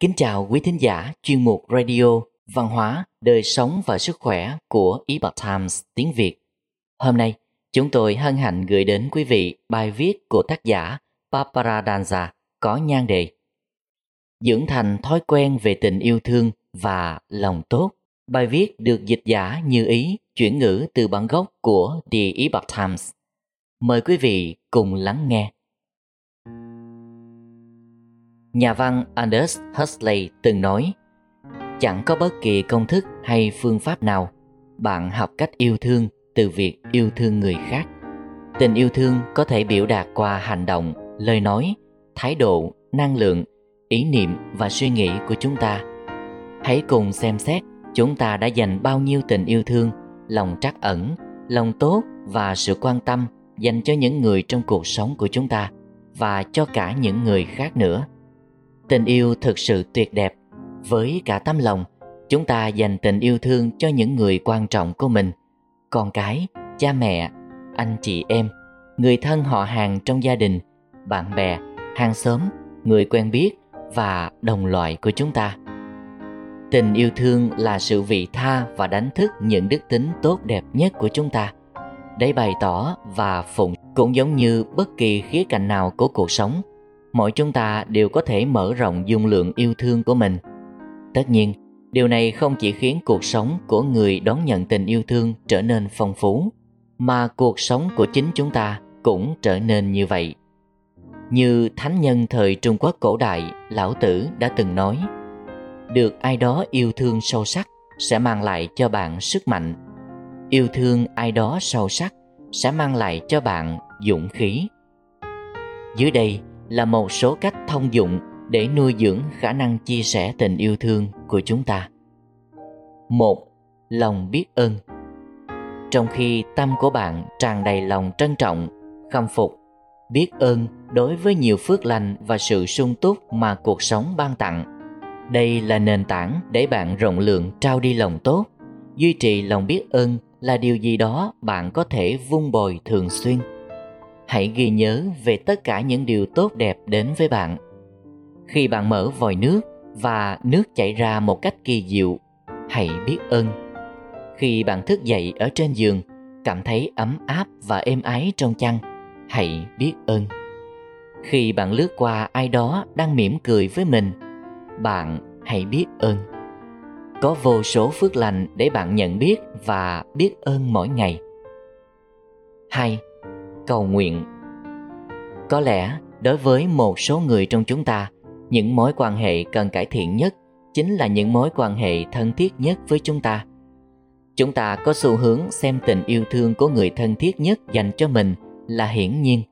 Kính chào quý thính giả chuyên mục radio văn hóa, đời sống và sức khỏe của Epoch Times tiếng Việt. Hôm nay, chúng tôi hân hạnh gửi đến quý vị bài viết của tác giả Barbara Danza có nhan đề Dưỡng thành thói quen về tình yêu thương và lòng tốt. Bài viết được dịch giả như ý chuyển ngữ từ bản gốc của The Epoch Times. Mời quý vị cùng lắng nghe. Nhà văn Aldous Huxley từng nói Chẳng có bất kỳ công thức hay phương pháp nào bạn học cách yêu thương từ việc yêu thương người khác. Tình yêu thương có thể biểu đạt qua hành động, lời nói, thái độ, năng lượng, ý niệm và suy nghĩ của chúng ta. Hãy cùng xem xét chúng ta đã dành bao nhiêu tình yêu thương, lòng trắc ẩn, lòng tốt và sự quan tâm dành cho những người trong cuộc sống của chúng ta và cho cả những người khác nữa tình yêu thực sự tuyệt đẹp. Với cả tấm lòng, chúng ta dành tình yêu thương cho những người quan trọng của mình. Con cái, cha mẹ, anh chị em, người thân họ hàng trong gia đình, bạn bè, hàng xóm, người quen biết và đồng loại của chúng ta. Tình yêu thương là sự vị tha và đánh thức những đức tính tốt đẹp nhất của chúng ta. Để bày tỏ và phụng cũng giống như bất kỳ khía cạnh nào của cuộc sống mỗi chúng ta đều có thể mở rộng dung lượng yêu thương của mình. Tất nhiên, điều này không chỉ khiến cuộc sống của người đón nhận tình yêu thương trở nên phong phú, mà cuộc sống của chính chúng ta cũng trở nên như vậy. Như thánh nhân thời trung quốc cổ đại lão tử đã từng nói, được ai đó yêu thương sâu sắc sẽ mang lại cho bạn sức mạnh. Yêu thương ai đó sâu sắc sẽ mang lại cho bạn dũng khí. Dưới đây là một số cách thông dụng để nuôi dưỡng khả năng chia sẻ tình yêu thương của chúng ta. Một, lòng biết ơn. Trong khi tâm của bạn tràn đầy lòng trân trọng, khâm phục, biết ơn đối với nhiều phước lành và sự sung túc mà cuộc sống ban tặng. Đây là nền tảng để bạn rộng lượng trao đi lòng tốt. Duy trì lòng biết ơn là điều gì đó bạn có thể vun bồi thường xuyên hãy ghi nhớ về tất cả những điều tốt đẹp đến với bạn. Khi bạn mở vòi nước và nước chảy ra một cách kỳ diệu, hãy biết ơn. Khi bạn thức dậy ở trên giường, cảm thấy ấm áp và êm ái trong chăn, hãy biết ơn. Khi bạn lướt qua ai đó đang mỉm cười với mình, bạn hãy biết ơn. Có vô số phước lành để bạn nhận biết và biết ơn mỗi ngày. Hai cầu nguyện. Có lẽ, đối với một số người trong chúng ta, những mối quan hệ cần cải thiện nhất chính là những mối quan hệ thân thiết nhất với chúng ta. Chúng ta có xu hướng xem tình yêu thương của người thân thiết nhất dành cho mình là hiển nhiên,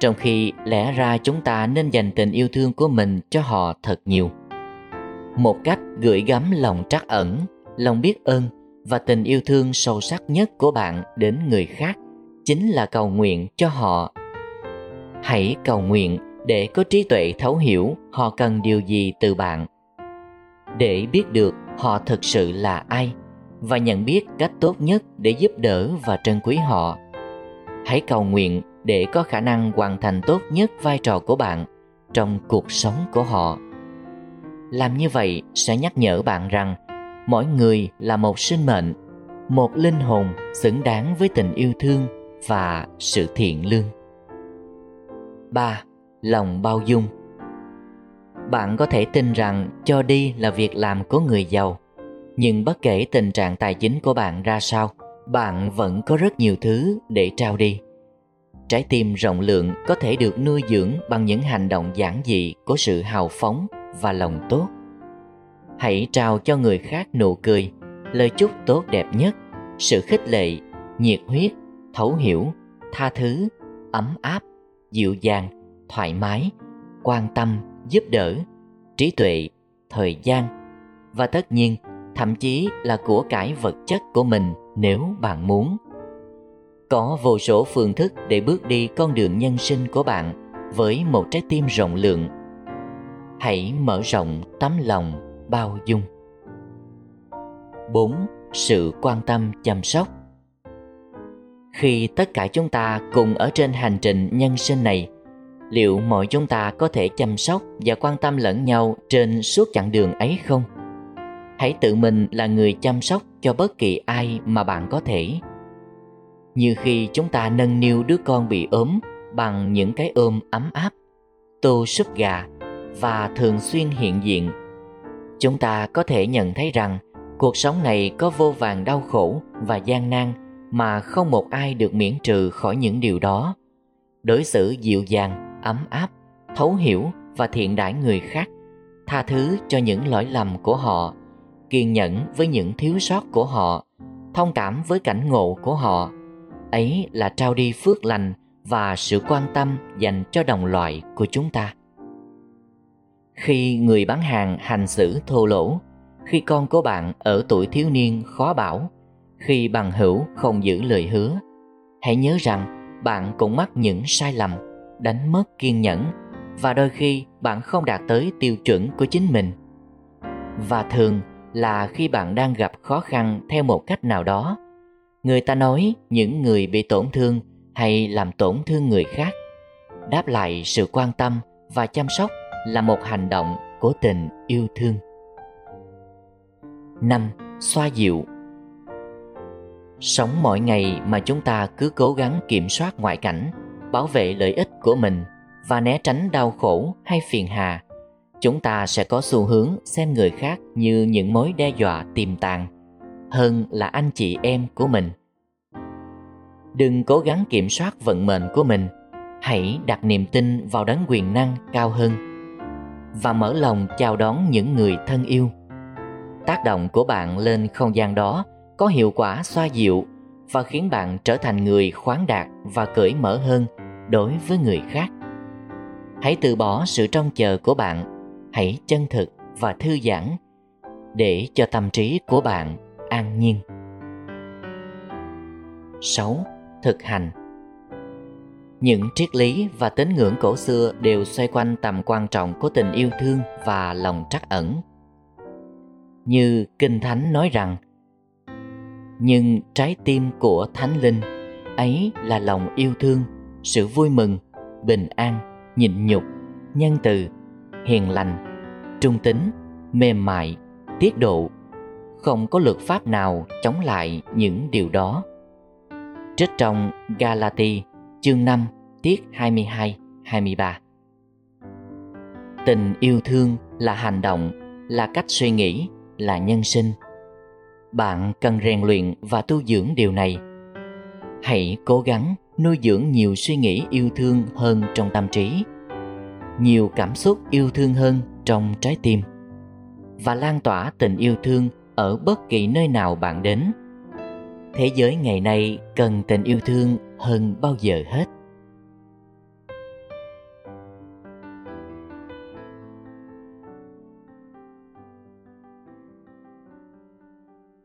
trong khi lẽ ra chúng ta nên dành tình yêu thương của mình cho họ thật nhiều. Một cách gửi gắm lòng trắc ẩn, lòng biết ơn và tình yêu thương sâu sắc nhất của bạn đến người khác chính là cầu nguyện cho họ. Hãy cầu nguyện để có trí tuệ thấu hiểu họ cần điều gì từ bạn. Để biết được họ thực sự là ai và nhận biết cách tốt nhất để giúp đỡ và trân quý họ. Hãy cầu nguyện để có khả năng hoàn thành tốt nhất vai trò của bạn trong cuộc sống của họ. Làm như vậy sẽ nhắc nhở bạn rằng mỗi người là một sinh mệnh, một linh hồn xứng đáng với tình yêu thương và sự thiện lương 3. Lòng bao dung Bạn có thể tin rằng cho đi là việc làm của người giàu Nhưng bất kể tình trạng tài chính của bạn ra sao Bạn vẫn có rất nhiều thứ để trao đi Trái tim rộng lượng có thể được nuôi dưỡng bằng những hành động giản dị của sự hào phóng và lòng tốt. Hãy trao cho người khác nụ cười, lời chúc tốt đẹp nhất, sự khích lệ, nhiệt huyết thấu hiểu, tha thứ, ấm áp, dịu dàng, thoải mái, quan tâm, giúp đỡ, trí tuệ, thời gian. Và tất nhiên, thậm chí là của cải vật chất của mình nếu bạn muốn. Có vô số phương thức để bước đi con đường nhân sinh của bạn với một trái tim rộng lượng. Hãy mở rộng tấm lòng bao dung. 4. Sự quan tâm chăm sóc khi tất cả chúng ta cùng ở trên hành trình nhân sinh này, liệu mọi chúng ta có thể chăm sóc và quan tâm lẫn nhau trên suốt chặng đường ấy không? Hãy tự mình là người chăm sóc cho bất kỳ ai mà bạn có thể. Như khi chúng ta nâng niu đứa con bị ốm bằng những cái ôm ấm áp, tô súp gà và thường xuyên hiện diện, chúng ta có thể nhận thấy rằng cuộc sống này có vô vàng đau khổ và gian nan mà không một ai được miễn trừ khỏi những điều đó. Đối xử dịu dàng, ấm áp, thấu hiểu và thiện đãi người khác, tha thứ cho những lỗi lầm của họ, kiên nhẫn với những thiếu sót của họ, thông cảm với cảnh ngộ của họ. Ấy là trao đi phước lành và sự quan tâm dành cho đồng loại của chúng ta. Khi người bán hàng hành xử thô lỗ, khi con của bạn ở tuổi thiếu niên khó bảo khi bằng hữu không giữ lời hứa, hãy nhớ rằng bạn cũng mắc những sai lầm, đánh mất kiên nhẫn và đôi khi bạn không đạt tới tiêu chuẩn của chính mình. Và thường là khi bạn đang gặp khó khăn theo một cách nào đó, người ta nói những người bị tổn thương hay làm tổn thương người khác, đáp lại sự quan tâm và chăm sóc là một hành động của tình yêu thương. Năm, xoa dịu sống mỗi ngày mà chúng ta cứ cố gắng kiểm soát ngoại cảnh, bảo vệ lợi ích của mình và né tránh đau khổ hay phiền hà, chúng ta sẽ có xu hướng xem người khác như những mối đe dọa tiềm tàng hơn là anh chị em của mình. Đừng cố gắng kiểm soát vận mệnh của mình, hãy đặt niềm tin vào đấng quyền năng cao hơn và mở lòng chào đón những người thân yêu. Tác động của bạn lên không gian đó có hiệu quả xoa dịu và khiến bạn trở thành người khoáng đạt và cởi mở hơn đối với người khác hãy từ bỏ sự trông chờ của bạn, hãy chân thực và thư giãn để cho tâm trí của bạn an nhiên 6. Thực hành Những triết lý và tín ngưỡng cổ xưa đều xoay quanh tầm quan trọng của tình yêu thương và lòng trắc ẩn. Như Kinh Thánh nói rằng nhưng trái tim của Thánh Linh ấy là lòng yêu thương, sự vui mừng, bình an, nhịn nhục, nhân từ, hiền lành, trung tính, mềm mại, tiết độ. Không có luật pháp nào chống lại những điều đó. Trích trong Galati chương 5 tiết 22-23 Tình yêu thương là hành động, là cách suy nghĩ, là nhân sinh. Bạn cần rèn luyện và tu dưỡng điều này. Hãy cố gắng nuôi dưỡng nhiều suy nghĩ yêu thương hơn trong tâm trí, nhiều cảm xúc yêu thương hơn trong trái tim, và lan tỏa tình yêu thương ở bất kỳ nơi nào bạn đến thế giới ngày nay cần tình yêu thương hơn bao giờ hết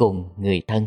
cùng người thân.